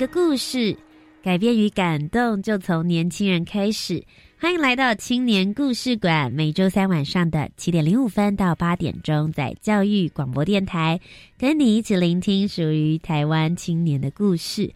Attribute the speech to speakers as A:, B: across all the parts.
A: 的故事，改变与感动就从年轻人开始。欢迎来到青年故事馆，每周三晚上的七点零五分到八点钟，在教育广播电台，跟你一起聆听属于台湾青年的故事。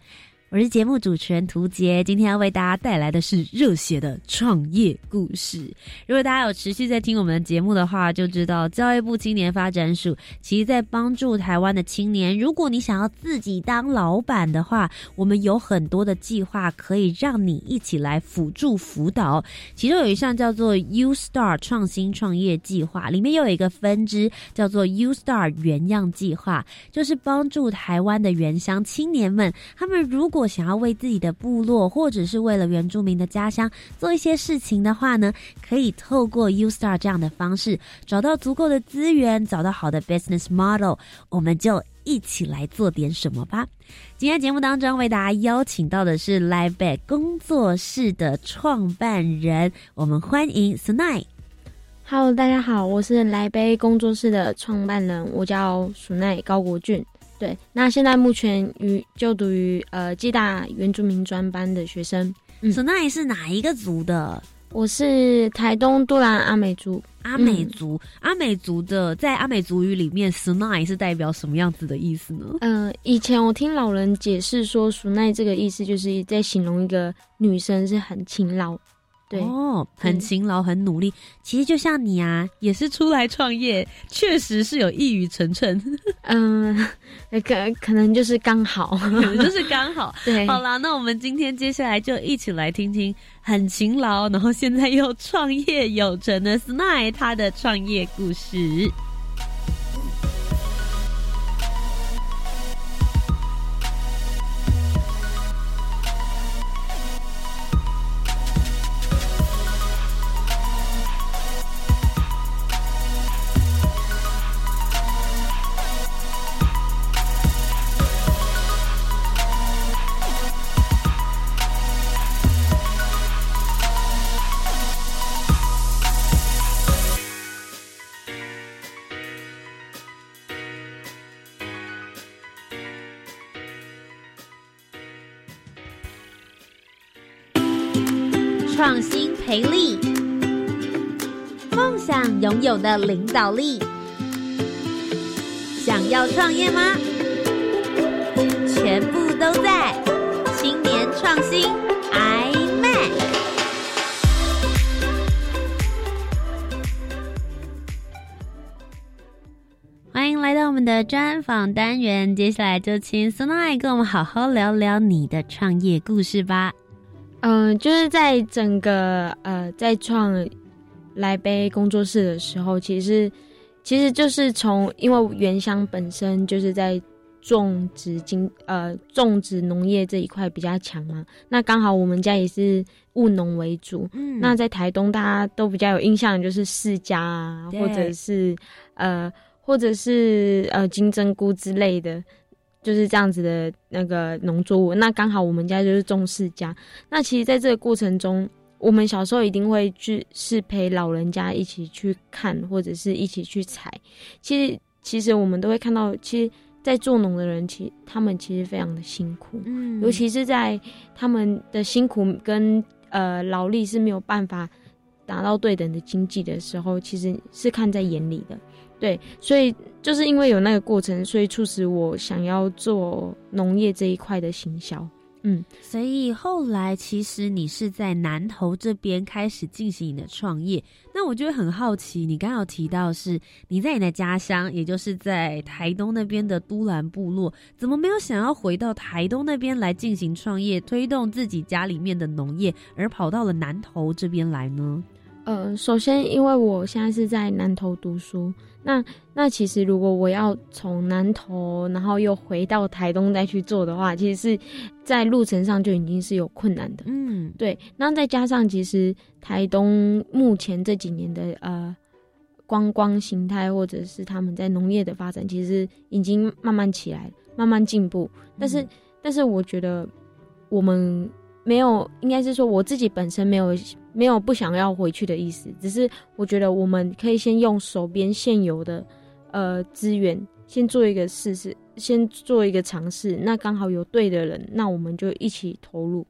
A: 我是节目主持人涂杰，今天要为大家带来的是热血的创业故事。如果大家有持续在听我们的节目的话，就知道教育部青年发展署其实在帮助台湾的青年。如果你想要自己当老板的话，我们有很多的计划可以让你一起来辅助辅导。其中有一项叫做 U Star 创新创业计划，里面又有一个分支叫做 U Star 原样计划，就是帮助台湾的原乡青年们，他们如果如果想要为自己的部落，或者是为了原住民的家乡做一些事情的话呢，可以透过 U Star 这样的方式，找到足够的资源，找到好的 business model，我们就一起来做点什么吧。今天节目当中为大家邀请到的是 Live Back 工作室的创办人，我们欢迎 Snai。
B: Hello，大家好，我是来杯工作室的创办人，我叫蜀奈高国俊。对，那现在目前于就读于呃暨大原住民专班的学生。嗯
A: 是哪一个族的？
B: 我是台东都兰阿美族，
A: 阿美族，阿美族的在阿美族语里面，Snai 是代表什么样子的意思呢？
B: 呃，以前我听老人解释说，蜀奈这个意思就是在形容一个女生是很勤劳。对，
A: 哦，很勤劳，很努力。其实就像你啊，也是出来创业，确实是有一语成谶，
B: 嗯、可可能就是刚好，
A: 可能就是刚好。
B: 对，
A: 好啦，那我们今天接下来就一起来听听很勤劳，然后现在又创业有成的 Snai 他的创业故事。有的领导力。想要创业吗？全部都在青年创新 iMac。欢迎来到我们的专访单元，接下来就请 s n o 跟我们好好聊聊你的创业故事吧。
B: 嗯、就是在整个呃，在创来杯工作室的时候，其实其实就是从因为原乡本身就是在种植经呃种植农业这一块比较强嘛，那刚好我们家也是务农为主。
A: 嗯
B: 那在台东大家都比较有印象，的就是世家啊，或者是呃或者是呃金针菇之类的。就是这样子的那个农作物，那刚好我们家就是种世家，那其实，在这个过程中，我们小时候一定会去是陪老人家一起去看，或者是一起去采。其实，其实我们都会看到，其实，在做农的人，其实他们其实非常的辛苦，
A: 嗯
B: 尤其是在他们的辛苦跟呃劳力是没有办法达到对等的经济的时候，其实是看在眼里的。对，所以就是因为有那个过程，所以促使我想要做农业这一块的行销。嗯，
A: 所以后来其实你是在南投这边开始进行你的创业，那我就会很好奇，你刚刚提到是你在你的家乡，也就是在台东那边的都兰部落，怎么没有想要回到台东那边来进行创业，推动自己家里面的农业，而跑到了南投这边来呢？
B: 呃，首先，因为我现在是在南投读书，那那其实如果我要从南投，然后又回到台东再去做的话，其实是在路程上就已经是有困难的。
A: 嗯，
B: 对。那再加上，其实台东目前这几年的呃观光形态，或者是他们在农业的发展，其实已经慢慢起来，慢慢进步。但是，但是我觉得我们没有，应该是说我自己本身没有。没有不想要回去的意思，只是我觉得我们可以先用手边现有的呃资源，先做一个试试，先做一个尝试。那刚好有对的人，那我们就一起投入。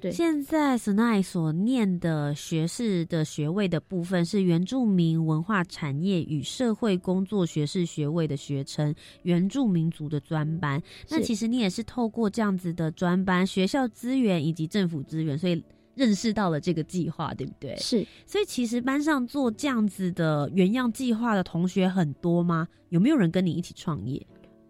B: 对，
A: 现在 Snai 所念的学士的学位的部分是原住民文化产业与社会工作学士学位的学程，原住民族的专班。那其实你也是透过这样子的专班，学校资源以及政府资源，所以。认识到了这个计划，对不对？
B: 是，
A: 所以其实班上做这样子的原样计划的同学很多吗？有没有人跟你一起创业？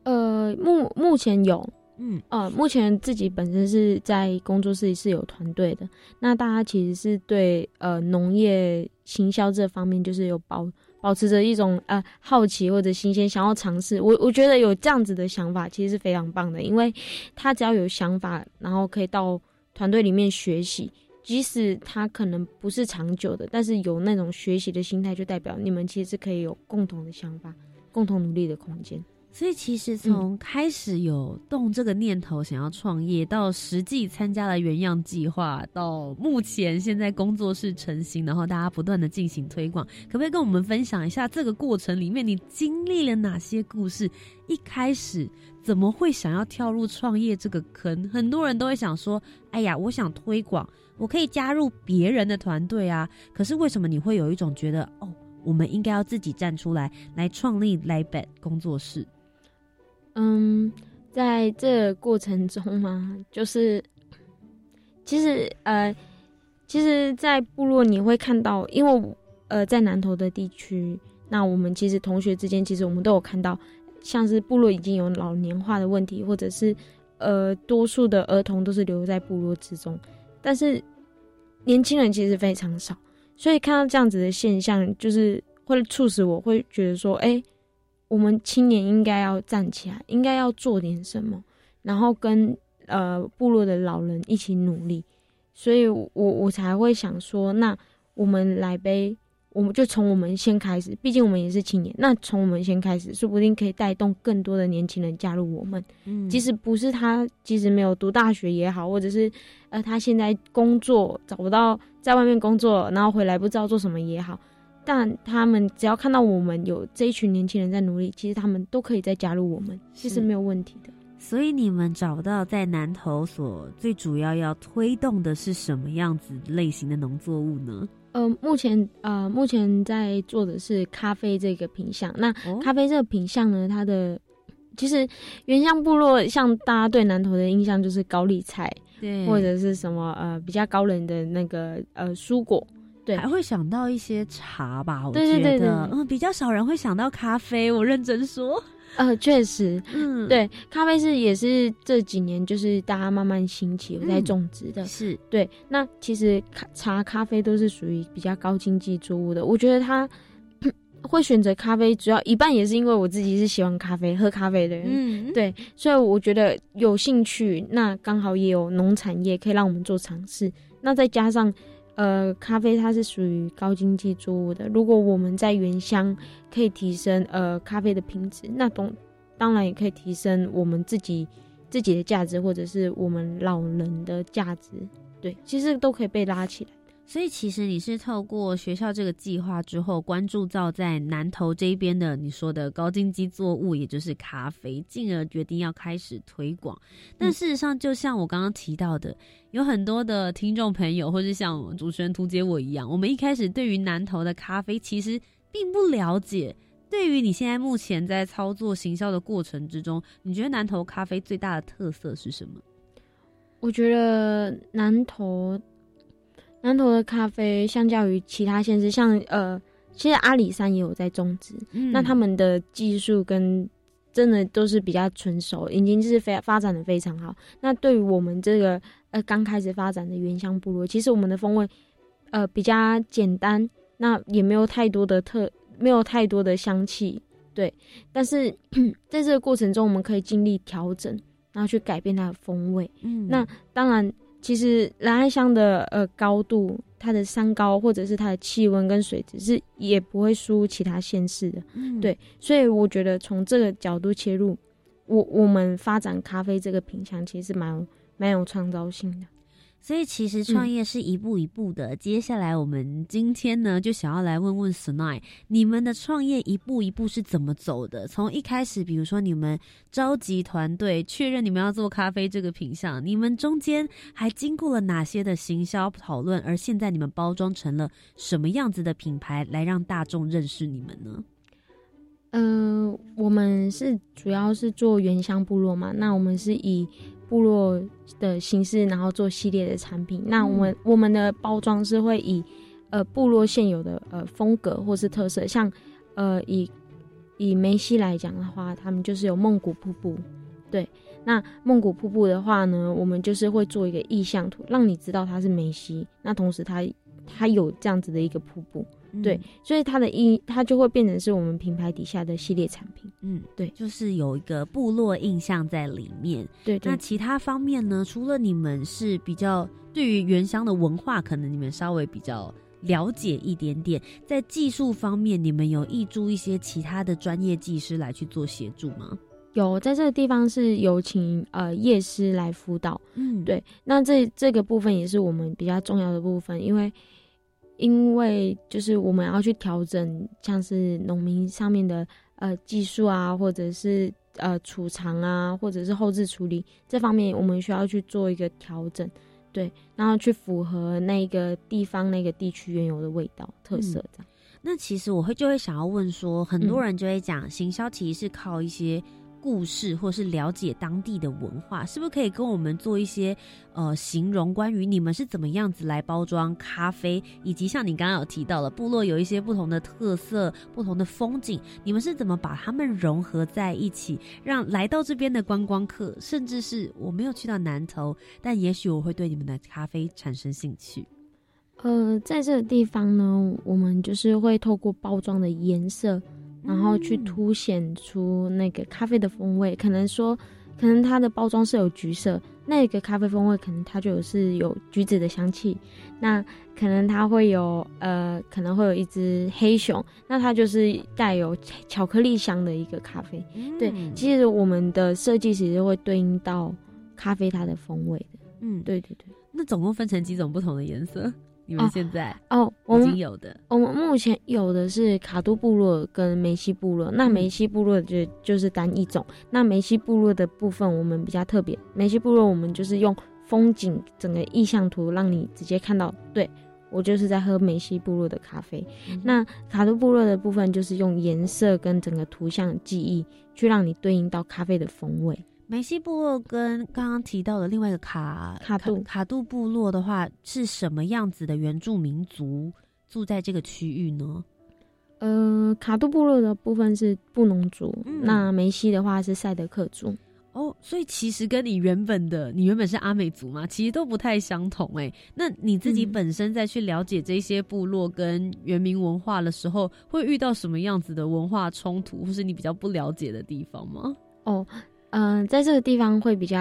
B: 呃，目目前有，嗯，呃，目前自己本身是在工作室是有团队的。那大家其实是对呃农业行销这方面，就是有保保持着一种呃好奇或者新鲜，想要尝试。我我觉得有这样子的想法，其实是非常棒的，因为他只要有想法，然后可以到团队里面学习。即使他可能不是长久的，但是有那种学习的心态，就代表你们其实可以有共同的想法、共同努力的空间。
A: 所以，其实从开始有动这个念头想要创业，到实际参加了原样计划，到目前现在工作室成型，然后大家不断的进行推广，可不可以跟我们分享一下这个过程里面你经历了哪些故事？一开始怎么会想要跳入创业这个坑？很多人都会想说：“哎呀，我想推广。”我可以加入别人的团队啊，可是为什么你会有一种觉得哦，我们应该要自己站出来，来创立 l i b e t 工作室？
B: 嗯，在这过程中嘛，就是其实呃，其实，在部落你会看到，因为呃，在南投的地区，那我们其实同学之间，其实我们都有看到，像是部落已经有老年化的问题，或者是呃，多数的儿童都是留在部落之中。但是年轻人其实非常少，所以看到这样子的现象，就是会促使我会觉得说，哎，我们青年应该要站起来，应该要做点什么，然后跟呃部落的老人一起努力，所以我我才会想说，那我们来呗。我们就从我们先开始，毕竟我们也是青年。那从我们先开始，说不定可以带动更多的年轻人加入我们。嗯，即使不是他，即使没有读大学也好，或者是呃他现在工作找不到，在外面工作，然后回来不知道做什么也好，但他们只要看到我们有这一群年轻人在努力，其实他们都可以再加入我们，其实没有问题的。
A: 所以你们找到在南投所最主要要推动的是什么样子类型的农作物呢？
B: 呃，目前呃，目前在做的是咖啡这个品相。那咖啡这个品相呢，它的其实原乡部落，像大家对南投的印象就是高丽菜，
A: 对，
B: 或者是什么呃比较高冷的那个呃蔬果，对，
A: 还会想到一些茶吧？我觉得，嗯，比较少人会想到咖啡。我认真说。
B: 呃，确实，嗯，对，咖啡是也是这几年就是大家慢慢兴起有在种植的，
A: 是
B: 对。那其实咖茶、咖啡都是属于比较高经济作物的。我觉得他 会选择咖啡，主要一半也是因为我自己是喜欢咖啡、喝咖啡的人，嗯，对。所以我觉得有兴趣，那刚好也有农产业可以让我们做尝试。那再加上。呃，咖啡它是属于高经济作物的。如果我们在原乡可以提升呃咖啡的品质，那当当然也可以提升我们自己自己的价值，或者是我们老人的价值。对，其实都可以被拉起来。
A: 所以其实你是透过学校这个计划之后，关注到在南投这边的你说的高经济作物，也就是咖啡，进而决定要开始推广。但事实上，就像我刚刚提到的，有很多的听众朋友，或是像主持人图姐我一样，我们一开始对于南投的咖啡其实并不了解。对于你现在目前在操作行销的过程之中，你觉得南投咖啡最大的特色是什么？
B: 我觉得南投。南投的咖啡相较于其他县市，像呃，其实阿里山也有在种植，那他们的技术跟真的都是比较成熟，已经是非发展的非常好。那对于我们这个呃刚开始发展的原乡部落，其实我们的风味呃比较简单，那也没有太多的特，没有太多的香气，对。但是 在这个过程中，我们可以尽力调整，然后去改变它的风味。
A: 嗯，
B: 那当然，其实蓝艾香的呃高度，它的山高或者是它的气温跟水质是也不会输其他县市的。
A: 嗯
B: 对，所以我觉得从这个角度切入，我我们发展咖啡这个品相，其实是蛮有蛮有创造性的。
A: 所以其实创业是一步一步的。接下来我们今天呢，就想要来问问 Snai，你们的创业一步一步是怎么走的？从一开始，比如说你们召集团队，确认你们要做咖啡这个品相，你们中间还经过了哪些的行销讨论？而现在你们包装成了什么样子的品牌，来让大众认识你们呢？
B: 呃，我们是主要是做原乡部落嘛，那我们是以部落的形式，然后做系列的产品。那我们、我们的包装是会以呃部落现有的呃风格或是特色，像呃以以梅西来讲的话，他们就是有梦谷瀑布。对，那梦谷瀑布的话呢，我们就是会做一个意象图，让你知道它是梅西。那同时它它有这样子的一个瀑布。对，所以它的印，它就会变成是我们品牌底下的系列产品。
A: 嗯，
B: 对
A: 就是有一个部落印象在里面。
B: 对对
A: 那其他方面呢？除了你们是比较对于原乡的文化，可能你们稍微比较了解一点点，在技术方面，你们有挹注一些其他的专业技师来去做协助吗？
B: 有在这个地方是有请呃夜师来辅导。
A: 嗯，
B: 对，那这这个部分也是我们比较重要的部分，因为因为就是我们要去调整，像是农民上面的呃技术啊，或者是呃储藏啊，或者是后置处理这方面，我们需要去做一个调整，对，然后去符合那个地方那个地区原有的味道特色这样。
A: 那其实我会就会想要问说，很多
B: 嗯
A: 人就会讲，行销其实是靠一些故事，或是了解当地的文化，是不是可以跟我们做一些呃形容，关于你们是怎么样子来包装咖啡，以及像你刚刚有提到了部落有一些不同的特色、不同的风景，你们是怎么把它们融合在一起，让来到这边的观光客，甚至是我没有去到南投，但也许我会对你们的咖啡产生兴趣。
B: 呃，在这个地方呢，我们就是会透过包装的颜色，然后去
A: 嗯
B: 凸显出那个咖啡的风味。可能说，可能它的包装是有橘色，那个咖啡风味可能它就有是有橘子的香气。那可能它会有呃，可能会有一只黑熊，那它就是带有巧巧克力香的一个咖啡。对，
A: 嗯
B: 其实我们的设计其实会对应到咖啡它的风味的。
A: 嗯，
B: 对对对。
A: 那总共分成几种不同的颜色？你们
B: 哦
A: 现在
B: 哦，我
A: 已
B: 们
A: 经有的，
B: 我们目前有的是卡都部落跟梅西部落，那
A: 嗯
B: 梅西部落就就是单一种。那梅西部落的部分我们比较特别，梅西部落我们就是用风景整个意象图，让你直接看到，对我就是在喝梅西部落的咖啡。
A: 嗯
B: 那卡都部落的部分就是用颜色跟整个图像记忆，去让你对应到咖啡的风味。
A: 梅西部落跟刚刚提到的另外一个卡
B: 卡杜
A: 卡杜部落的话，是什么样子的原住民族住在这个区域呢？
B: 呃，卡杜部落的部分是布农族，
A: 嗯
B: 那梅西的话是赛德克族。
A: 哦，所以其实跟你原本的，你原本是阿美族嘛，其实都不太相同哎。那你自己
B: 嗯
A: 本身在去了解这些部落跟原民文化的时候，会遇到什么样子的文化冲突，或是你比较不了解的地方吗？
B: 哦，嗯、在这个地方会比较，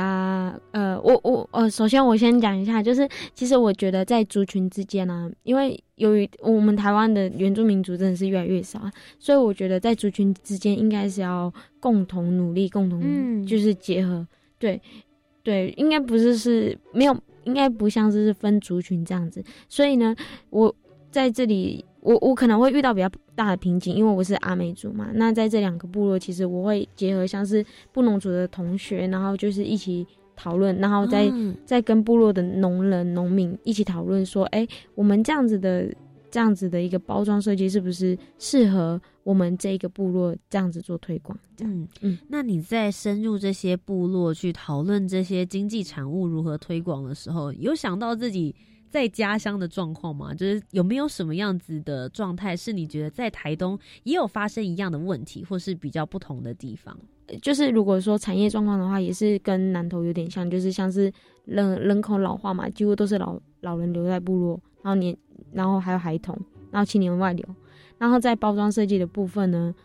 B: 呃，我我呃，首先我先讲一下，就是其实我觉得在族群之间呢、因为由于我们台湾的原住民族真的是越来越少啊，所以我觉得在族群之间应该是要共同努力，共同
A: 嗯。
B: 就是结合，对对，应该不是是没有，应该不像是是分族群这样子，所以呢，我在这里，我我可能会遇到比较大的瓶颈，因为我是阿美族嘛。那在这两个部落，其实我会结合像是布农族的同学，然后就是一起讨论，然后再、
A: 嗯
B: 再跟部落的农人、农民一起讨论说，哎、我们这样子的这样子的一个包装设计，是不是适合我们这一个部落这样子做推广？这样，
A: 嗯
B: 嗯
A: 那你在深入这些部落去讨论这些经济产物如何推广的时候，有想到自己在家乡的状况吗？就是有没有什么样子的状态是你觉得在台东也有发生一样的问题，或是比较不同的地方？
B: 就是如果说产业状况的话，也是跟南投有点像，就是像是人人口老化嘛，几乎都是老老人留在部落，然后年然后还有孩童，然后青年外流，然后在包装设计的部分呢，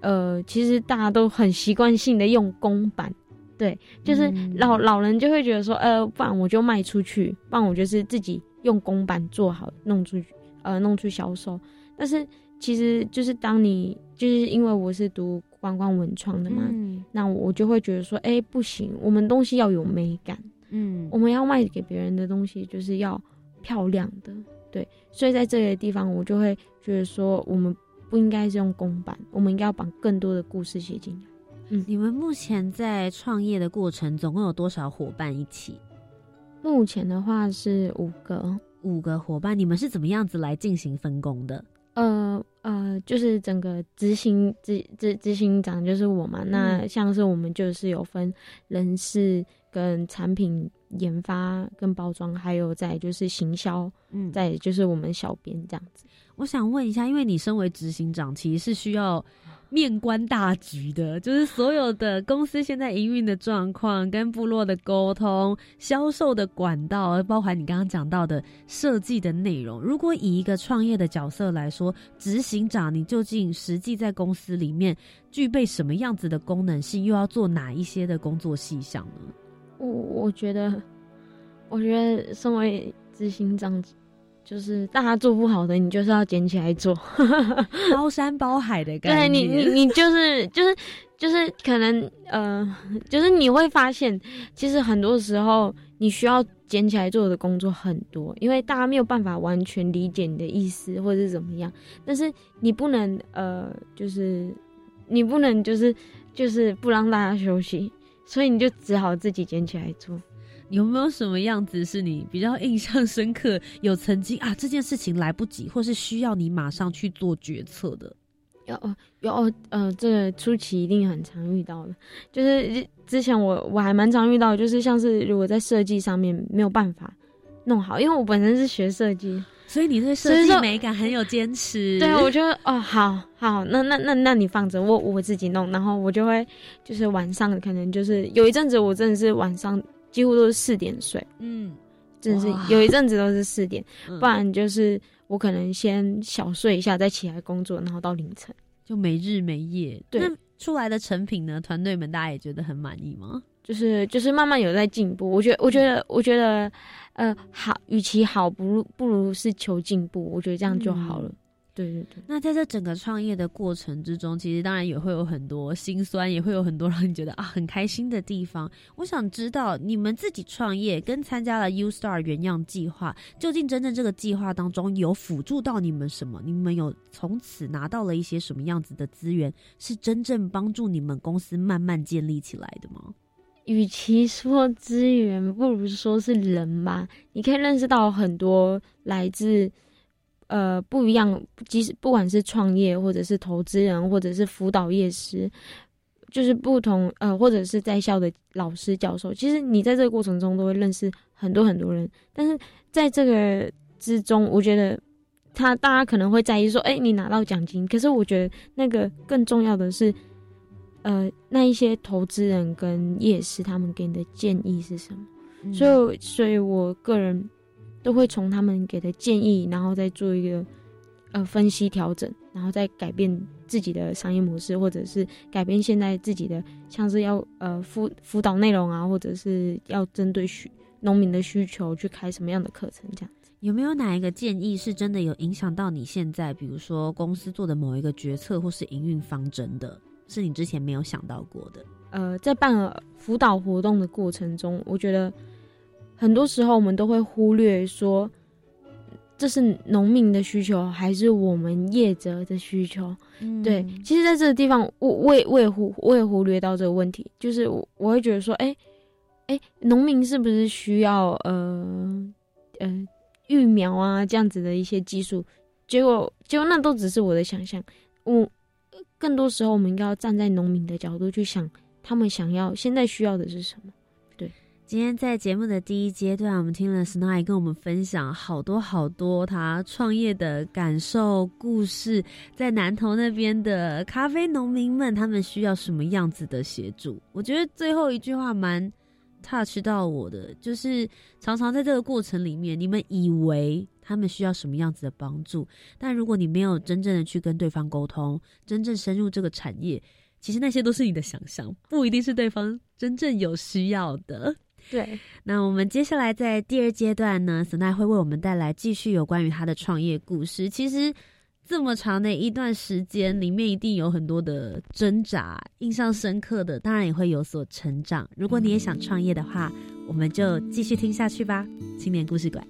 B: 呃，其实大家都很习惯性的用公版，对，就是老老人就会觉得说，呃，不然我就卖出去，不然我就是自己用公版做好弄出去，呃，弄出销售。但是其实就是当你就是因为我是读观光文创的嘛，那我就会觉得说，哎，不行，我们东西要有美感，嗯，我们要卖给别人的东西就是要漂亮的，对，所以在这个地方我就会觉得说，我们不应该是用公版，我们应该要把更多的故事写进来。
A: 嗯，你们目前在创业的过程总共有多少伙伴一起？
B: 目前的话是五个，
A: 五个伙伴，你们是怎么样子来进行分工的？
B: 呃呃，就是整个执行执执执行长就是我嘛。那像是我们就是有分人事跟产品研发跟包装，还有在就是行销，嗯，再就是我们小编这样子。
A: 我想问一下，因为你身为执行长，其实是需要。面观大局的，就是所有的公司现在营运的状况、跟部落的沟通、销售的管道，包含你刚刚讲到的设计的内容。如果以一个创业的角色来说，执行长，你究竟实际在公司里面具备什么样子的功能性，又要做哪一些的工作细项呢？
B: 我我觉得，我觉得身为执行长。就是大家做不好的，你就是要捡起来做，
A: 包山包海的感
B: 觉。对你，你你就是就是就是可能呃，就是你会发现，其实很多时候你需要捡起来做的工作很多，因为大家没有办法完全理解你的意思或者是怎么样。但是你不能呃，就是你不能就是就是不让大家休息，所以你就只好自己捡起来做。
A: 有没有什么样子是你比较印象深刻？有曾经啊，这件事情来不及，或是需要你马上去做决策的？
B: 有哦，有哦，呃，这个初期一定很常遇到的，就是之前我我还蛮常遇到，就是像是如果在设计上面没有办法弄好，因为我本身是学设计，
A: 所以你对设计美感很有坚持。
B: 对，我觉得哦，好好，那那那那你放着，我我自己弄，然后我就会就是晚上可能就是有一阵子，我真的是晚上。几乎都是四点睡，嗯，真的是有一阵子都是四点，不然就是我可能先小睡一下，再起来工作，然后到凌晨。
A: 就没日没夜。
B: 对，那
A: 出来的成品呢，团队们大家也觉得很满意吗？
B: 就是就是慢慢有在进步，我觉得我觉得我觉得呃好，与其好不如不如是求进步，我觉得这样就好了。对对对，
A: 那在这整个创业的过程之中，其实当然也会有很多心酸，也会有很多让你觉得啊很开心的地方。我想知道你们自己创业跟参加了 U Star 原样计划，究竟真正这个计划当中有辅助到你们什么？你们有从此拿到了一些什么样子的资源，是真正帮助你们公司慢慢建立起来的吗？
B: 与其说资源，不如说是人吧。你可以认识到很多来自。呃，不一样，即使不管是创业，或者是投资人，或者是辅导业师，就是不同呃，或者是在校的老师教授，其实你在这个过程中都会认识很多很多人。但是在这个之中，我觉得他大家可能会在意说，哎，你拿到奖金。可是我觉得那个更重要的是，呃，那一些投资人跟夜师他们给你的建议是什么？所以，所以我个人。都会从他们给的建议，然后再做一个呃分析调整，然后再改变自己的商业模式，或者是改变现在自己的像是要呃辅辅导内容啊，或者是要针对需农民的需求去开什么样的课程这样。
A: 有没有哪一个建议是真的有影响到你现在，比如说公司做的某一个决策或是营运方针的，是你之前没有想到过的？
B: 呃，在办辅导活动的过程中，我觉得。很多时候，我们都会忽略说，这是农民的需求，还是我们业者的需求？对，其实，在这个地方，我我也我也忽我也忽略到这个问题，就是我我会觉得说，哎哎，农民是不是需要呃呃育苗啊这样子的一些技术？结果结果那都只是我的想象。我更多时候，我们应该要站在农民的角度去想，他们想要现在需要的是什么。
A: 今天在节目的第一阶段，我们听了 Snowy 跟我们分享好多好多他创业的感受故事，在南投那边的咖啡农民们，他们需要什么样子的协助？我觉得最后一句话蛮 touch 到我的，就是常常在这个过程里面，你们以为。他们需要什么样子的帮助。但如果你没有真正的去跟对方沟通，真正深入这个产业，其实那些都是你的想象，不一定是对方真正有需要的。
B: 对，
A: 那我们接下来在第二阶段呢，神奈会为我们带来继续有关于他的创业故事。其实这么长的一段时间里面，一定有很多的挣扎，印象深刻的，当然也会有所成长。如果你也想创业的话，我们就继续听下去吧。青年故事馆。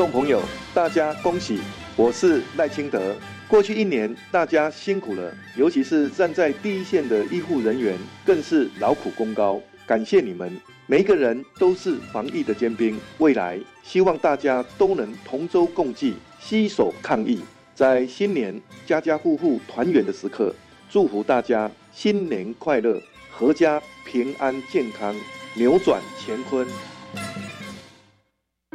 C: 众朋友，大家恭喜！我是赖清德。过去一年，大家辛苦了，尤其是站在第一线的医护人员，更是劳苦功高，感谢你们！每一个人都是防疫的尖兵，未来希望大家都能同舟共济，携手抗疫。在新年家家户户团圆的时刻，祝福大家新年快乐，阖家平安健康，扭转乾坤。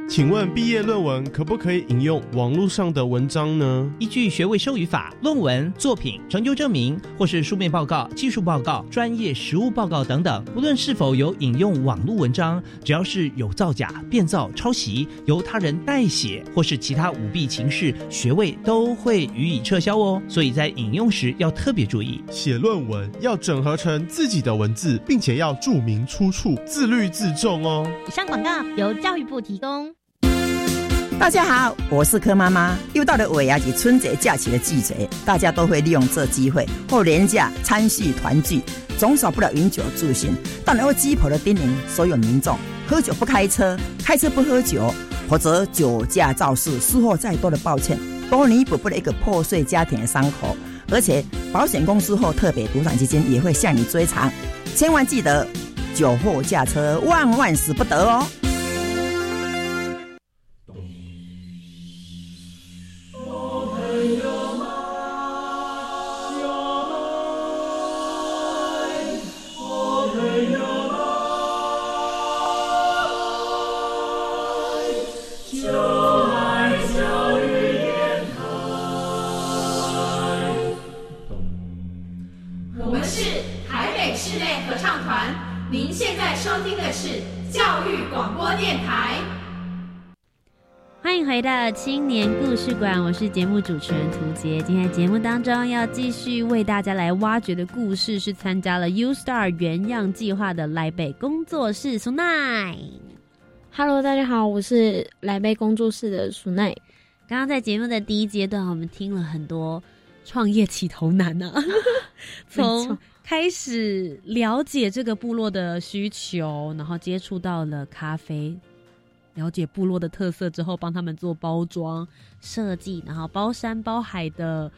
D: 请问毕业论文可不可以引用网络上的文章呢？
E: 依据学位授予法，论文、作品、成就证明或是书面报告、技术报告、专业实务报告等等，不论是否有引用网络文章，只要是有造假、变造、抄袭、由他人代写或是其他舞弊情事，学位都会予以撤销哦。所以在引用时要特别注意，
D: 写论文要整合成自己的文字，并且要注明出处，自律自重哦。
A: 以上广告由教育部提供。
F: 大家好，我是柯妈妈。又到了尾牙及春节假期的季节，大家都会利用这机会或廉价参戏团聚，总少不了饮酒助兴。但然会鸡婆的叮咛所有民众：喝酒不开车，开车不喝酒，否则酒驾肇事，事后再多的抱歉，都弥补不了一个破碎家庭的伤口。而且保险公司或特别赌场基金也会向你追偿。千万记得，酒后驾车万万死不得哦。
A: 馆，我是节目主持人涂杰。今天节目当中要继续为大家来挖掘的故事，是参加了 U Star 原样计划的来北工作室苏奈。
B: Hello，大家好，我是来北工作室的苏奈。
A: 刚刚在节目的第一阶段，我们听了很多创业起头难啊，从开始了解这个部落的需求，然后接触到了咖啡。了解部落的特色之后，帮他们做包装设计，然后包山包海的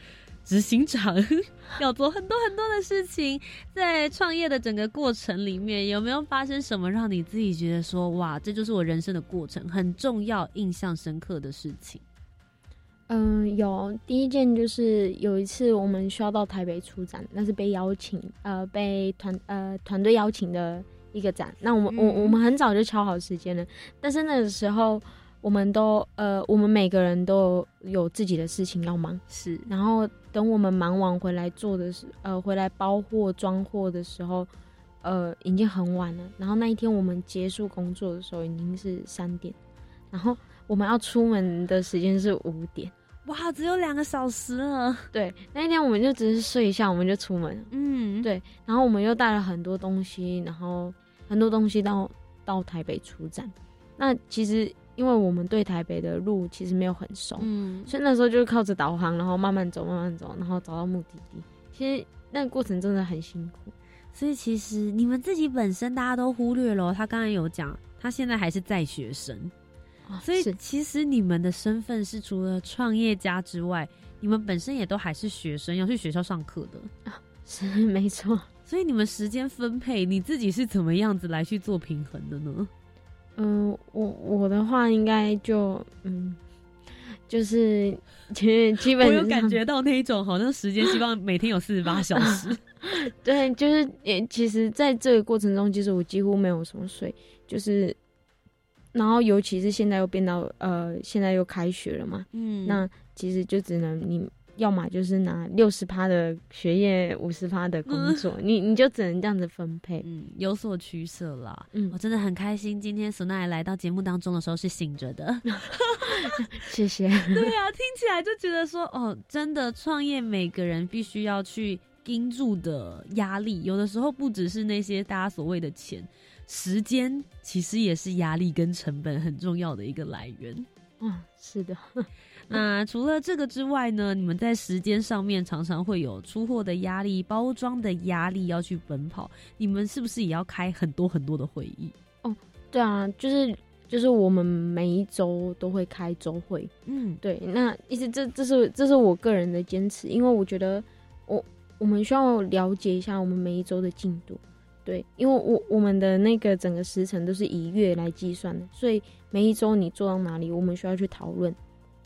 A: 执行长 要做很多很多的事情。在创业的整个过程里面，有没有发生什么让你自己觉得说哇，这就是我人生的过程，很重要、印象深刻的事情？
B: 嗯，有第一件就是有一次我们需要到台北出展，那是被邀请，呃，被团呃团队邀请的。一个展，那我们我我们很早就敲好时间了，但是那个时候我们都呃，我们每个人都有自己的事情要忙，
A: 是。
B: 然后等我们忙完回来做的时，呃，回来包货装货的时候，呃，已经很晚了。然后那一天我们结束工作的时候已经是三点，然后我们要出门的时间是五点，
A: 哇，只有两个小时了。
B: 对，那一天我们就只是睡一下，我们就出门。嗯，对。然后我们又带了很多东西，然后。很多东西到到台北出站，那其实因为我们对台北的路其实没有很熟，嗯，所以那时候就是靠着导航，然后慢慢走，慢慢走，然后找到目的地。其实那个过程真的很辛苦，
A: 所以其实你们自己本身大家都忽略了。他刚才有讲，他现在还是在学生，所以其实你们的身份是除了创业家之外，你们本身也都还是学生，要去学校上课的
B: 啊，是 没错。
A: 所以你们时间分配，你自己是怎么样子来去做平衡的呢？
B: 嗯，我我的话应该就嗯，就是其实基本我
A: 有感觉到那一种好像时间希望每天有四十八小时。
B: 对，就是也其实在这个过程中，其实我几乎没有什么睡，就是然后尤其是现在又变到呃，现在又开学了嘛，嗯，那其实就只能你。要么就是拿六十趴的学业，五十趴的工作，你你就只能这样子分配，
A: 嗯，有所取舍啦。嗯，我真的很开心，今天索奈来到节目当中的时候是醒着的，
B: 谢谢。
A: 对啊，听起来就觉得说，哦，真的创业，每个人必须要去盯住的压力，有的时候不只是那些大家所谓的钱，时间其实也是压力跟成本很重要的一个来源。
B: 嗯，是的。
A: 那除了这个之外呢？你们在时间上面常常会有出货的压力、包装的压力要去奔跑，你们是不是也要开很多很多的会议？
B: 哦，对啊，就是就是我们每一周都会开周会，
A: 嗯，
B: 对，那意思这这是这是我个人的坚持，因为我觉得我我们需要了解一下我们每一周的进度，对，因为我我们的那个整个时程都是以月来计算的，所以每一周你做到哪里，我们需要去讨论。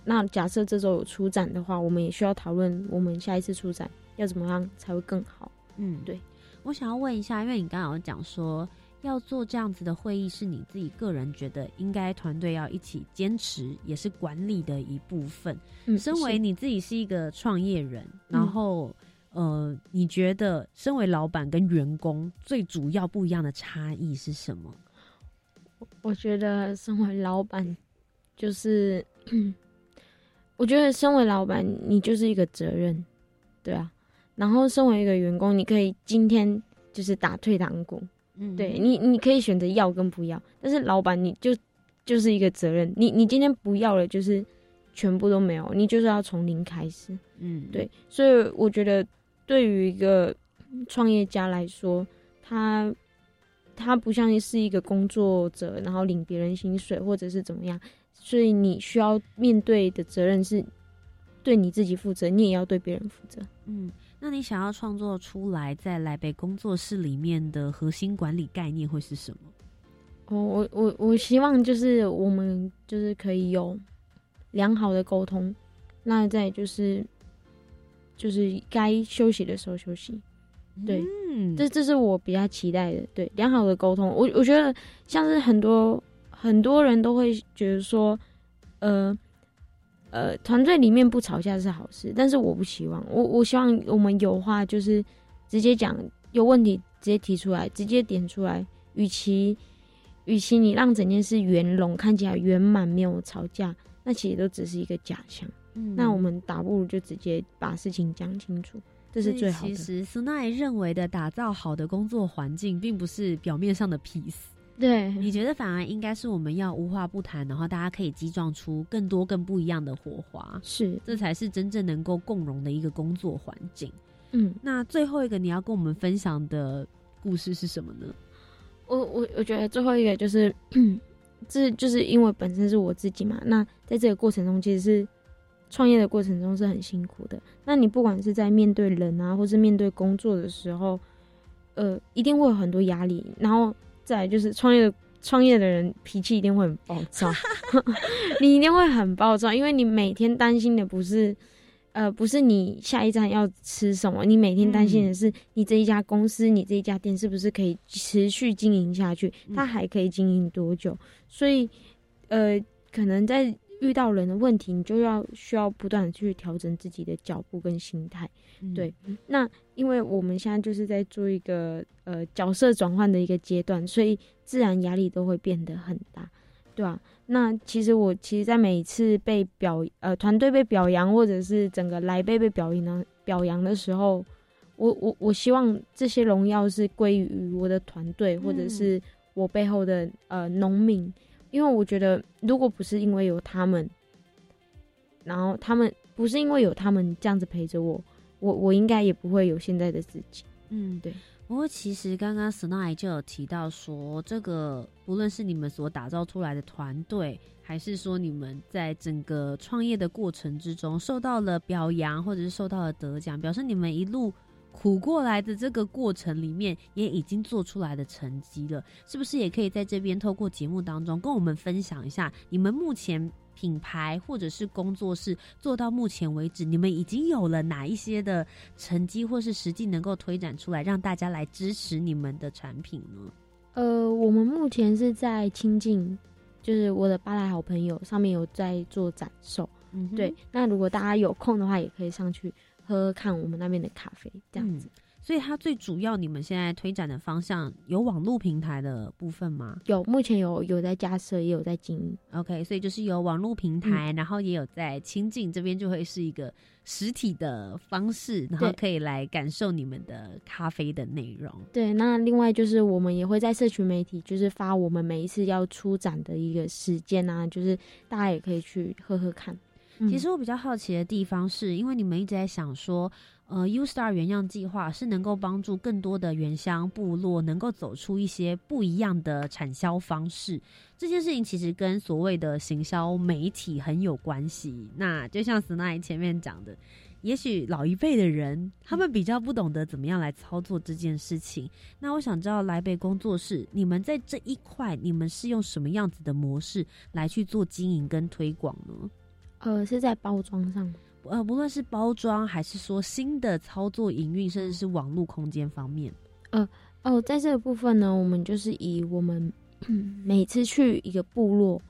B: 那假设这周有出展的话，我们也需要讨论我们下一次出展要怎么样才会更好。
A: 嗯，
B: 对。
A: 我想要问一下，因为你刚刚有讲说要做这样子的会议，是你自己个人觉得应该团队要一起坚持，也是管理的一部分。
B: 嗯，
A: 身为你自己是一个创业人，然后呃，你觉得身为老板跟员工最主要不一样的差异是什么？
B: 我觉得身为老板，就是，我觉得身为老板，你就是一个责任，对啊。然后身为一个员工，你可以今天就是打退堂鼓，
A: 嗯
B: 对你，你可以选择要跟不要。但是老板，你就就是一个责任，你你今天不要了，就是全部都没有，你就是要从零开始。
A: 嗯，
B: 对，所以我觉得对于一个创业家来说，他他不像是一个工作者，然后领别人薪水或者是怎么样，所以你需要面对的责任是对你自己负责，你也要对别人负责。
A: 嗯，那你想要创作出来在来北工作室里面的核心管理概念会是什么？
B: 哦，我我我希望就是我们就是可以有良好的沟通，那再就是就是该休息的时候休息，对，
A: 嗯，
B: 这这是我比较期待的，对良好的沟通。我我觉得像是很多很多人都会觉得说，呃呃，团队里面不吵架是好事，但是我不希望，我我希望我们有话就是直接讲，有问题直接提出来，直接点出来。与其与其你让整件事圆融，看起来圆满，没有吵架，那其实都只是一个假象。
A: 嗯
B: 那我们打不如就直接把事情讲清楚，这是最好的。
A: 其实苏奈认为的打造好的工作环境，并不是表面上的 peace。
B: 对，
A: 你觉得反而应该是我们要无话不谈，然后大家可以激撞出更多更不一样的火花，
B: 是，
A: 这才是真正能够共融的一个工作环境。
B: 嗯。
A: 那最后一个你要跟我们分享的故事是什么呢？
B: 我我我觉得最后一个就是，这就是因为本身是我自己嘛。那在这个过程中，其实是创业的过程中是很辛苦的。那你不管是在面对人啊，或是面对工作的时候，呃，一定会有很多压力。然后再来就是创业的创业的人脾气一定会很暴躁，你一定会很暴躁，因为你每天担心的不是。呃，不是你下一站要吃什么，你每天担心的是你这一家公司、你这一家店是不是可以持续经营下去，它还可以经营多久？所以，呃，可能在遇到人的问题，你就要需要不断的去调整自己的脚步跟心态。
A: 嗯。
B: 对，那因为我们现在就是在做一个呃角色转换的一个阶段，所以自然压力都会变得很大，对啊、那其实我其实，在每一次被表呃团队被表扬，或者是整个来贝被表扬呢表扬的时候，我我我希望这些荣耀是归于我的团队，或者是我背后的呃农民，因为我觉得如果不是因为有他们，然后他们不是因为有他们这样子陪着我，我我应该也不会有现在的自己。
A: 嗯，
B: 对。
A: 不过其实刚刚 Snow 就有提到说，这个不论是你们所打造出来的团队，还是说你们在整个创业的过程之中受到了表扬，或者是受到了得奖，表示你们一路苦过来的这个过程里面，也已经做出来的成绩了。是不是也可以在这边透过节目当中跟我们分享一下，你们目前品牌或者是工作室做到目前为止，你们已经有了哪一些的成绩，或是实际能够推展出来，让大家来支持你们的产品呢？
B: 呃，我们目前是在亲近，就是我的巴莱好朋友上面有在做展售。
A: 嗯
B: 对，那如果大家有空的话，也可以上去喝喝看我们那边的咖啡，这样子。
A: 所以它最主要，你们现在推展的方向有网络平台的部分吗
B: 有，目前有有在架设，也有在经营。
A: ？OK，所以就是有网络平台，然后也有在亲近这边，就会是一个实体的方式，然后可以来感受你们的咖啡的内容。
B: 对，那另外就是我们也会在社群媒体，就是发我们每一次要出展的一个时间啊，就是大家也可以去喝喝看。
A: 其实我比较好奇的地方是，因为你们一直在想说，呃，U Star 原样计划是能够帮助更多的原乡部落能够走出一些不一样的产销方式。这件事情其实跟所谓的行销媒体很有关系。那就像 Snai 前面讲的，也许老一辈的人他们比较不懂得怎么样来操作这件事情。那我想知道来北工作室，你们在这一块，你们是用什么样子的模式来去做经营跟推广呢？
B: 呃，是在包装上，
A: 呃，不论是包装，还是说新的操作营运，甚至是网络空间方面，呃
B: 哦，在这个部分呢，我们就是以我们 每次去一个部落，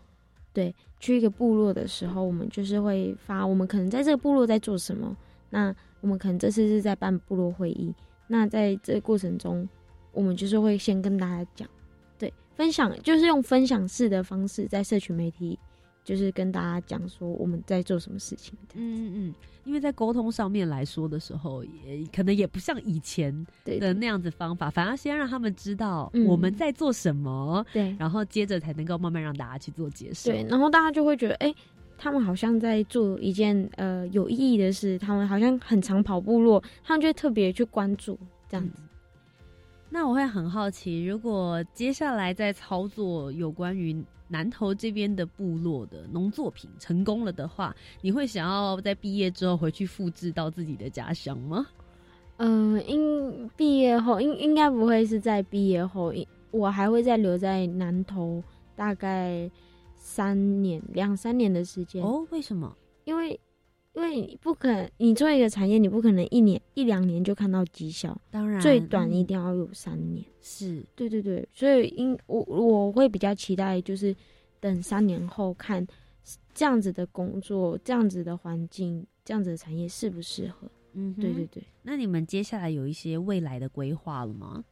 B: 对，去一个部落的时候，我们就是会发，我们可能在这个部落在做什么。那我们可能这次是在办部落会议，那在这个过程中，我们就是会先跟大家讲，对，分享就是用分享式的方式，在社群媒体，就是跟大家讲说我们在做什么事情。
A: 嗯嗯嗯，因为在沟通上面来说的时候，也可能也不像以前的那样子方法，反而先让他们知道
B: 嗯
A: 我们在做什么，
B: 对
A: 然后接着才能够慢慢让大家去做接受。
B: 对，然后大家就会觉得，哎、他们好像在做一件呃有意义的事，他们好像很常跑部落，他们就会特别去关注这样子。
A: 那我会很好奇，如果接下来在操作有关于南投这边的部落的农作品成功了的话，你会想要在毕业之后回去复制到自己的家乡吗？
B: 嗯、应毕业后应应该不会是在毕业后，我还会再留在南投大概三年两三年的时间。
A: 哦，为什么？
B: 因为因为你不可能，你做一个产业，你不可能一年一两年就看到绩效，
A: 当然，
B: 最短一
A: 嗯
B: 定要有三年。
A: 是
B: 对对对，所以因我我会比较期待，就是等三年后看这样子的工作、这样子的环境、这样子的产业适不适合。
A: 嗯，
B: 对对对，
A: 那你们接下来有一些未来的规划了吗？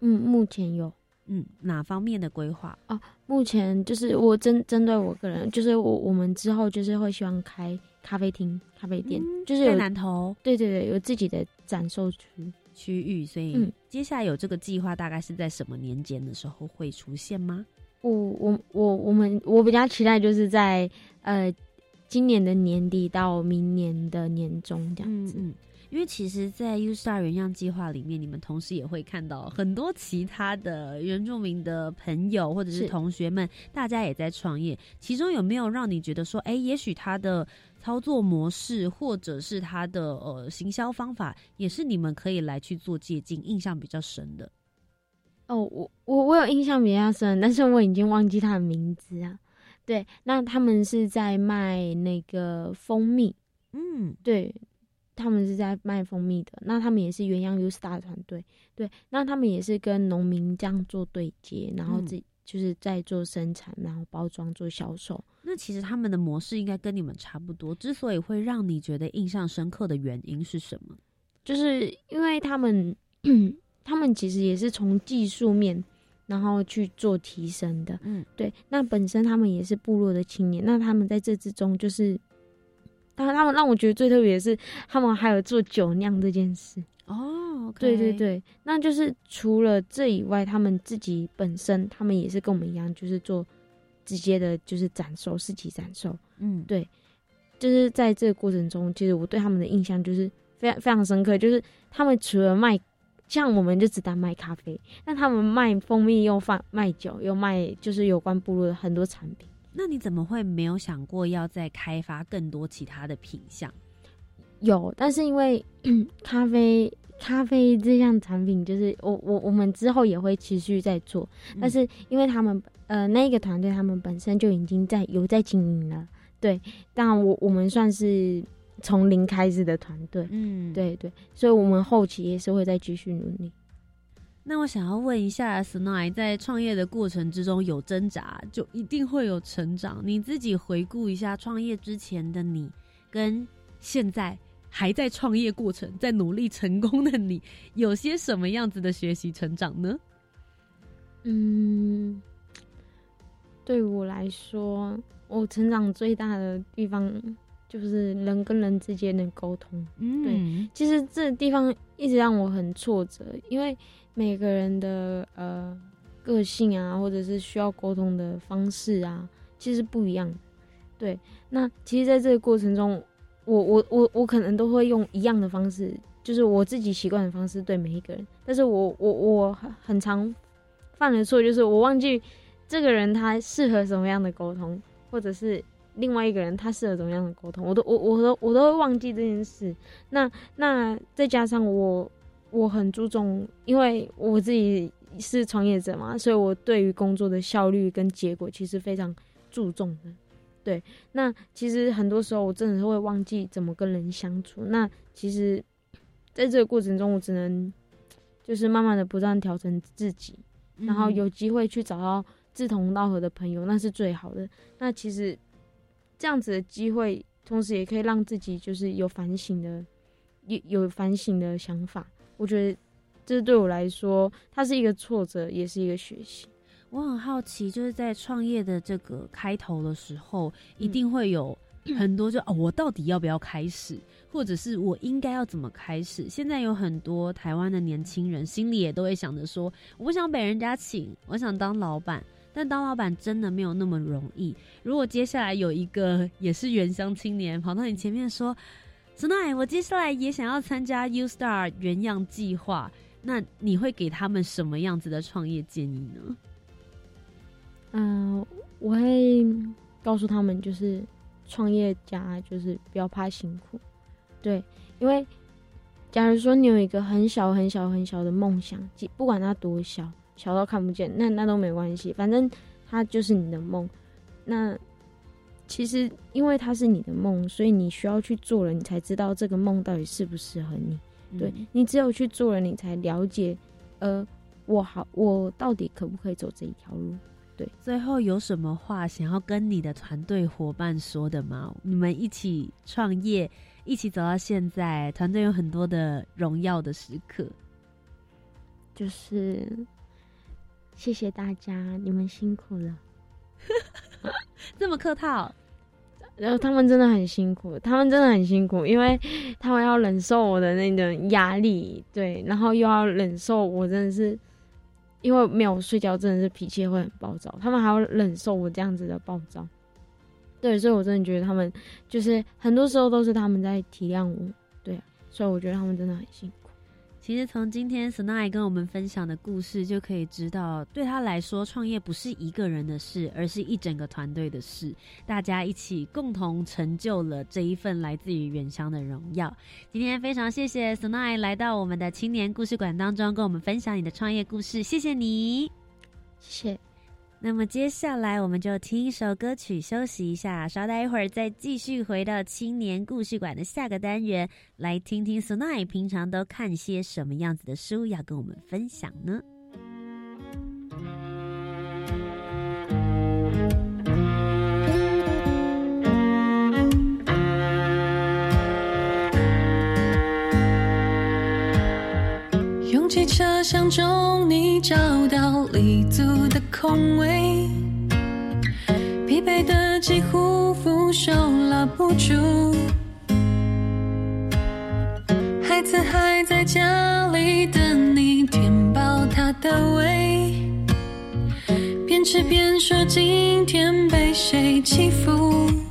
B: 嗯，目前有，
A: 嗯，哪方面的规划？
B: 目前就是我针针对我个人，就是我我们之后就是会希望开咖啡厅、咖啡店，
A: 嗯
B: 就是有
A: 南头
B: 对对对，有自己的展售区。
A: 区域，所以
B: 嗯
A: 接下来有这个计划，大概是在什么年间的时候会出现吗？
B: 我我我我们我比较期待就是在呃今年的年底到明年的年中这样子。
A: 嗯嗯，因为其实，在 U Star 原样计划里面，你们同时也会看到很多其他的原住民的朋友或者是
B: 是
A: 同学们，大家也在创业。其中有没有让你觉得说，哎，也许他的操作模式或者是他的呃行销方法，也是你们可以来去做借鉴，印象比较深的？
B: 哦，我我我有印象比较深，但是我已经忘记他的名字啊。对，那他们是在卖那个蜂蜜，
A: 嗯，
B: 对，他们是在卖蜂蜜的。那他们也是原样 U Star 团队，对，那他们也是跟农民这样做对接，然后
A: 嗯
B: 自己就是在做生产，然后包装做销售。
A: 那其实他们的模式应该跟你们差不多。之所以会让你觉得印象深刻的原因是什么？
B: 就是因为他们，他们其实也是从技术面，然后去做提升的。
A: 嗯，
B: 对，那本身他们也是部落的青年，那他们在这之中就是，当然他们让我觉得最特别的是，他们还有做酒酿这件事。
A: 哦
B: 对对，对，那就是除了这以外，他们自己本身他们也是跟我们一样，就是做直接的，就是展售、市集展售。
A: 嗯，
B: 对就是在这个过程中，其实我对他们的印象就是非常非常深刻，就是他们除了卖，像我们就只单卖咖啡，那他们卖蜂蜜又放卖酒，又卖就是有关部落的很多产品。
A: 那你怎么会没有想过要再开发更多其他的品相？
B: 有，但是因为咖啡咖啡这项产品，就是我我我们之后也会持续在做，但是因为他们呃那个团队他们本身就已经在有在经营了，对，但我我们算是从零开始的团队，
A: 嗯，。
B: 对对，所以我们后期也是会再继续努力。
A: 那我想要问一下 Snai，在创业的过程之中有挣扎，就一定会有成长。你自己回顾一下创业之前的你，跟现在还在创业过程、在努力成功的你，有些什么样子的学习成长呢？
B: 嗯，对我来说，我成长最大的地方就是人跟人之间的沟通。
A: 嗯，
B: 其实这地方一直让我很挫折，因为每个人的呃个性啊，或者是需要沟通的方式啊，其实不一样。对，那其实在这个过程中，我我我我可能都会用一样的方式，就是我自己习惯的方式对每一个人。但是我我我很常犯的错就是我忘记这个人他适合什么样的沟通，或者是另外一个人他适合怎么样的沟通，我都我我都我都会忘记这件事。那那再加上我我很注重，因为我自己是创业者嘛，所以我对于工作的效率跟结果其实非常注重的。对，那其实很多时候我真的是会忘记怎么跟人相处。那其实，在这个过程中，我只能就是慢慢的不断调整自己，然后有机会去找到志同道合的朋友，那是最好的。那其实这样子的机会，同时也可以让自己就是有反省的，有有反省的想法。我觉得这对我来说，它是一个挫折，也是一个学习。
A: 我很好奇，就是在创业的这个开头的时候，一定会有 很多就哦，我到底要不要开始，或者是我应该要怎么开始？现在有很多台湾的年轻人心里也都会想着说，我不想被人家请，我想当老板。但当老板真的没有那么容易。如果接下来有一个也是原乡青年跑到你前面说，Tonight，我接下来也想要参加 U Star 原样计划，那你会给他们什么样子的创业建议呢？
B: 嗯，我会告诉他们，就是创业家就是不要怕辛苦，对，因为假如说你有一个很小很小很小的梦想，不管它多小，小到看不见，那那都没关系，反正它就是你的梦。那其实因为它是你的梦，所以你需要去做了，你才知道这个梦到底适不适合你。对你只有去做了，你才了解，呃，我好，我到底可不可以走这一条路。对，
A: 最后有什么话想要跟你的团队伙伴说的吗？你们一起创业，一起走到现在，团队有很多的荣耀的时刻，
B: 就是谢谢大家，你们辛苦了，
A: 这么客套。
B: 然后他们真的很辛苦，他们真的很辛苦，因为他们要忍受我的那种压力，对，然后又要忍受我真的是。因为没有睡觉，真的是脾气会很暴躁。他们还要忍受我这样子的暴躁，对，所以我真的觉得他们就是很多时候都是他们在体谅我，对，所以我觉得他们真的很辛苦。
A: 其实从今天 s n a 跟我们分享的故事就可以知道，对他来说，创业不是一个人的事，而是一整个团队的事。大家一起共同成就了这一份来自于远乡的荣耀。今天非常谢谢 s n a 来到我们的青年故事馆当中，跟我们分享你的创业故事。谢谢你，
B: 谢谢。
A: 那么接下来我们就听一首歌曲休息一下，稍待一会儿再继续回到青年故事馆的下个单元，来听听 Sunai 平常都看些什么样子的书，要跟我们分享呢？
G: 拥挤车厢中，你找到立足的空位，疲惫的几乎扶手拉不住，孩子还在家里等你填饱他的胃，边吃边说今天被谁欺负。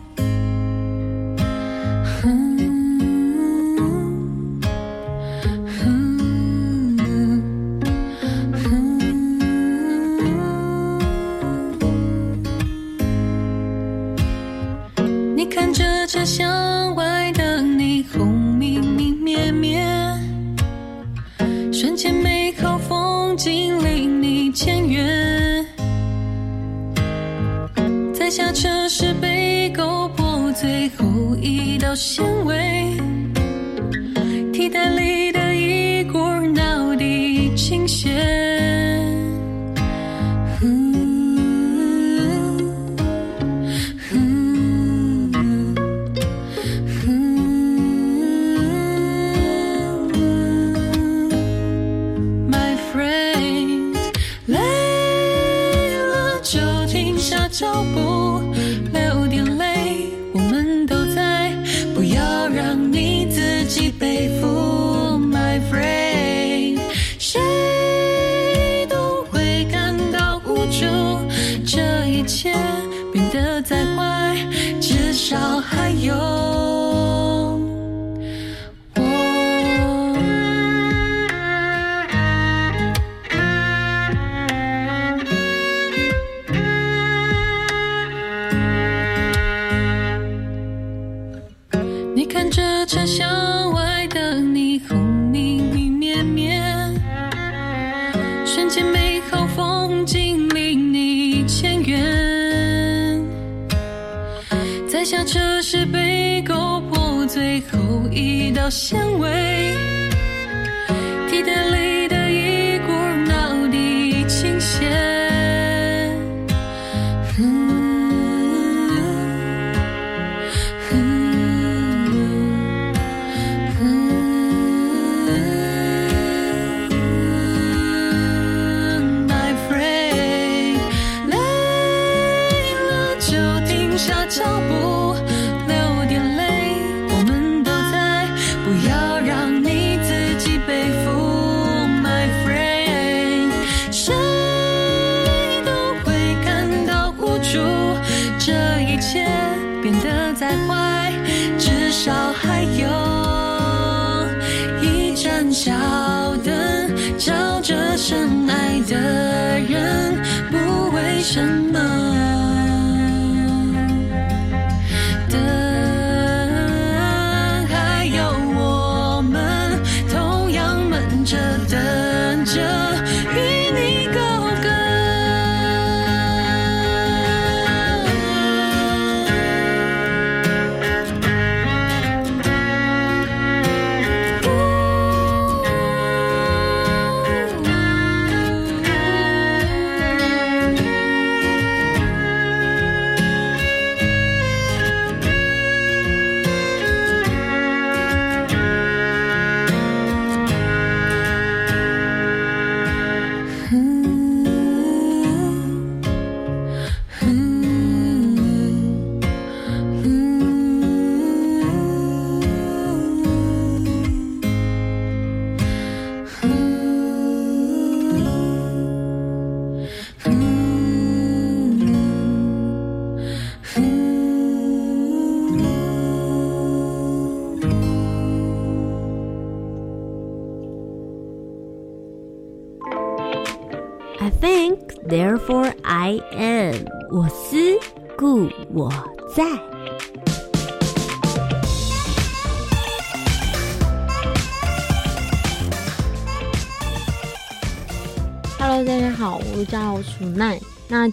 H: 切变得再坏，至少还有。
G: 鲜味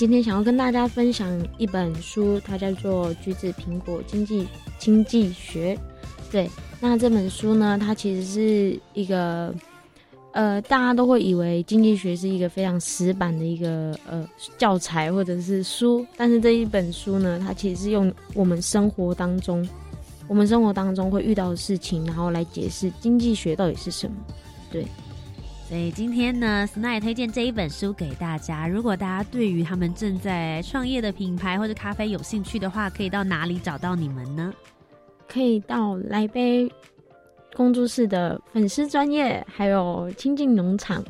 G: 今天想要跟大家分享一本书，它叫做《橘子苹果经济经济学》。对，那这本书呢，它其实是一个呃，大家都会以为经济学是一个非常死板的一个呃教材或者是书，但是这一本书呢，它其实是用我们生活当中我们生活当中会遇到的事情，然后来解释经济学到底是什么。对。
A: 所以今天呢，Sny 推荐这一本书给大家。如果大家对于他们正在创业的品牌或者咖啡有兴趣的话，可以到哪里找到你们呢？
G: 可以到来杯工作室的粉丝专业，还有亲近农场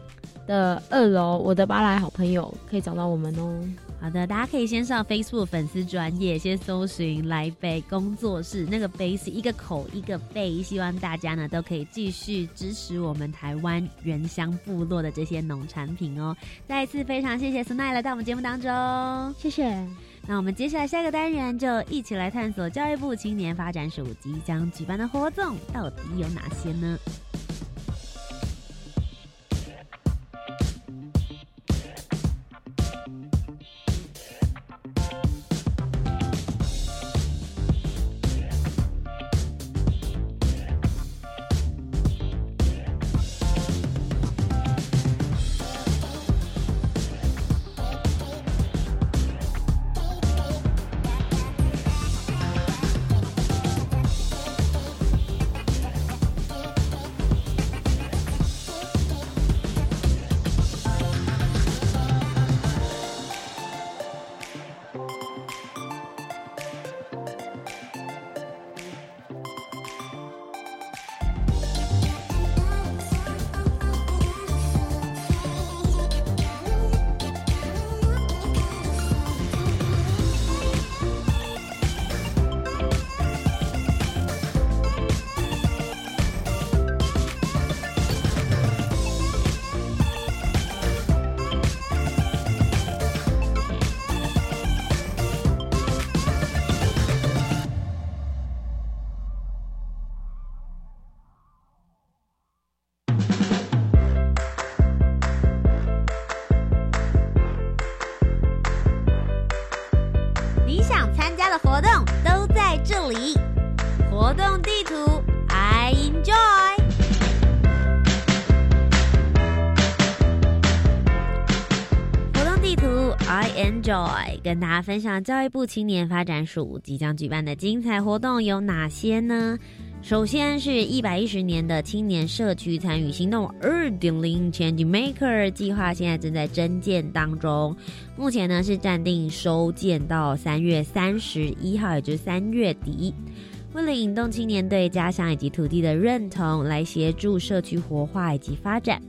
G: 的二楼，我的巴莱好朋友可以找到我们哦。
A: 好的，大家可以先上 Facebook 粉丝专业，先搜寻来杯工作室，那个杯是一个口一个杯，希望大家呢都可以继续支持我们台湾原乡部落的这些农产品哦。再一次非常谢谢 Sny 来到我们节目当中，
G: 谢谢。
A: 那我们接下来下个单元就一起来探索教育部青年发展署即将举办的活动到底有哪些呢？分享教育部青年发展署即将举办的精彩活动有哪些呢？首先是一百一十年的青年社区参与行动二点零 Change Maker 计划，现在正在征建当中。目前呢是暂定收件到三月三十一号，也就是三月底。为了引动青年对家乡以及土地的认同，来协助社区活化以及发展，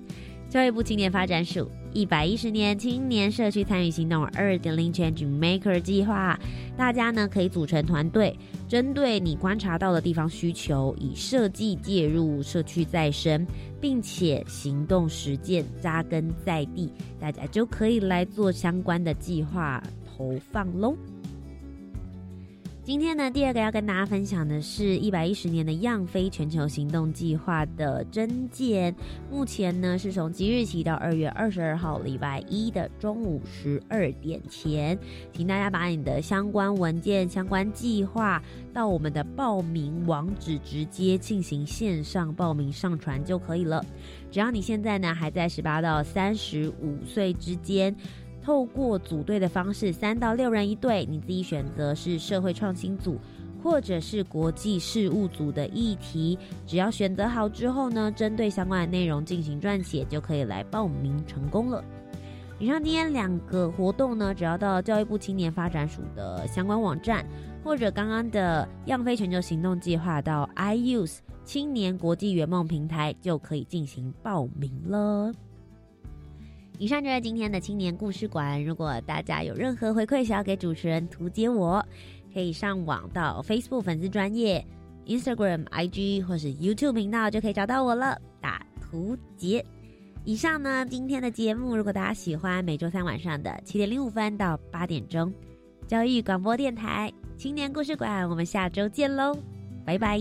A: 教育部青年发展署。一百一十年青年社区参与行动二点零 Change Maker 计划，大家呢可以组成团队，针对你观察到的地方需求，以设计介入社区再生，并且行动实践扎根在地，大家就可以来做相关的计划投放喽。今天呢，第二个要跟大家分享的是一百一十年的样飞全球行动计划的征件。目前呢，是从即日起到二月二十二号礼拜一的中午十二点前，请大家把你的相关文件、相关计划到我们的报名网址直接进行线上报名上传就可以了。只要你现在呢还在十八到三十五岁之间。透过组队的方式，三到六人一队，你自己选择是社会创新组，或者是国际事务组的议题。只要选择好之后呢，针对相关的内容进行撰写，就可以来报名成功了。以上今天两个活动呢，只要到教育部青年发展署的相关网站，或者刚刚的样飞全球行动计划到 iUse 青年国际圆梦平台，就可以进行报名了。以上就是今天的青年故事馆。如果大家有任何回馈想要给主持人图解，我可以上网到 Facebook 粉丝专业、Instagram、IG 或是 YouTube 频道就可以找到我了。打图解。以上呢，今天的节目，如果大家喜欢，每周三晚上的七点零五分到八点钟，教育广播电台青年故事馆，我们下周见喽，拜拜。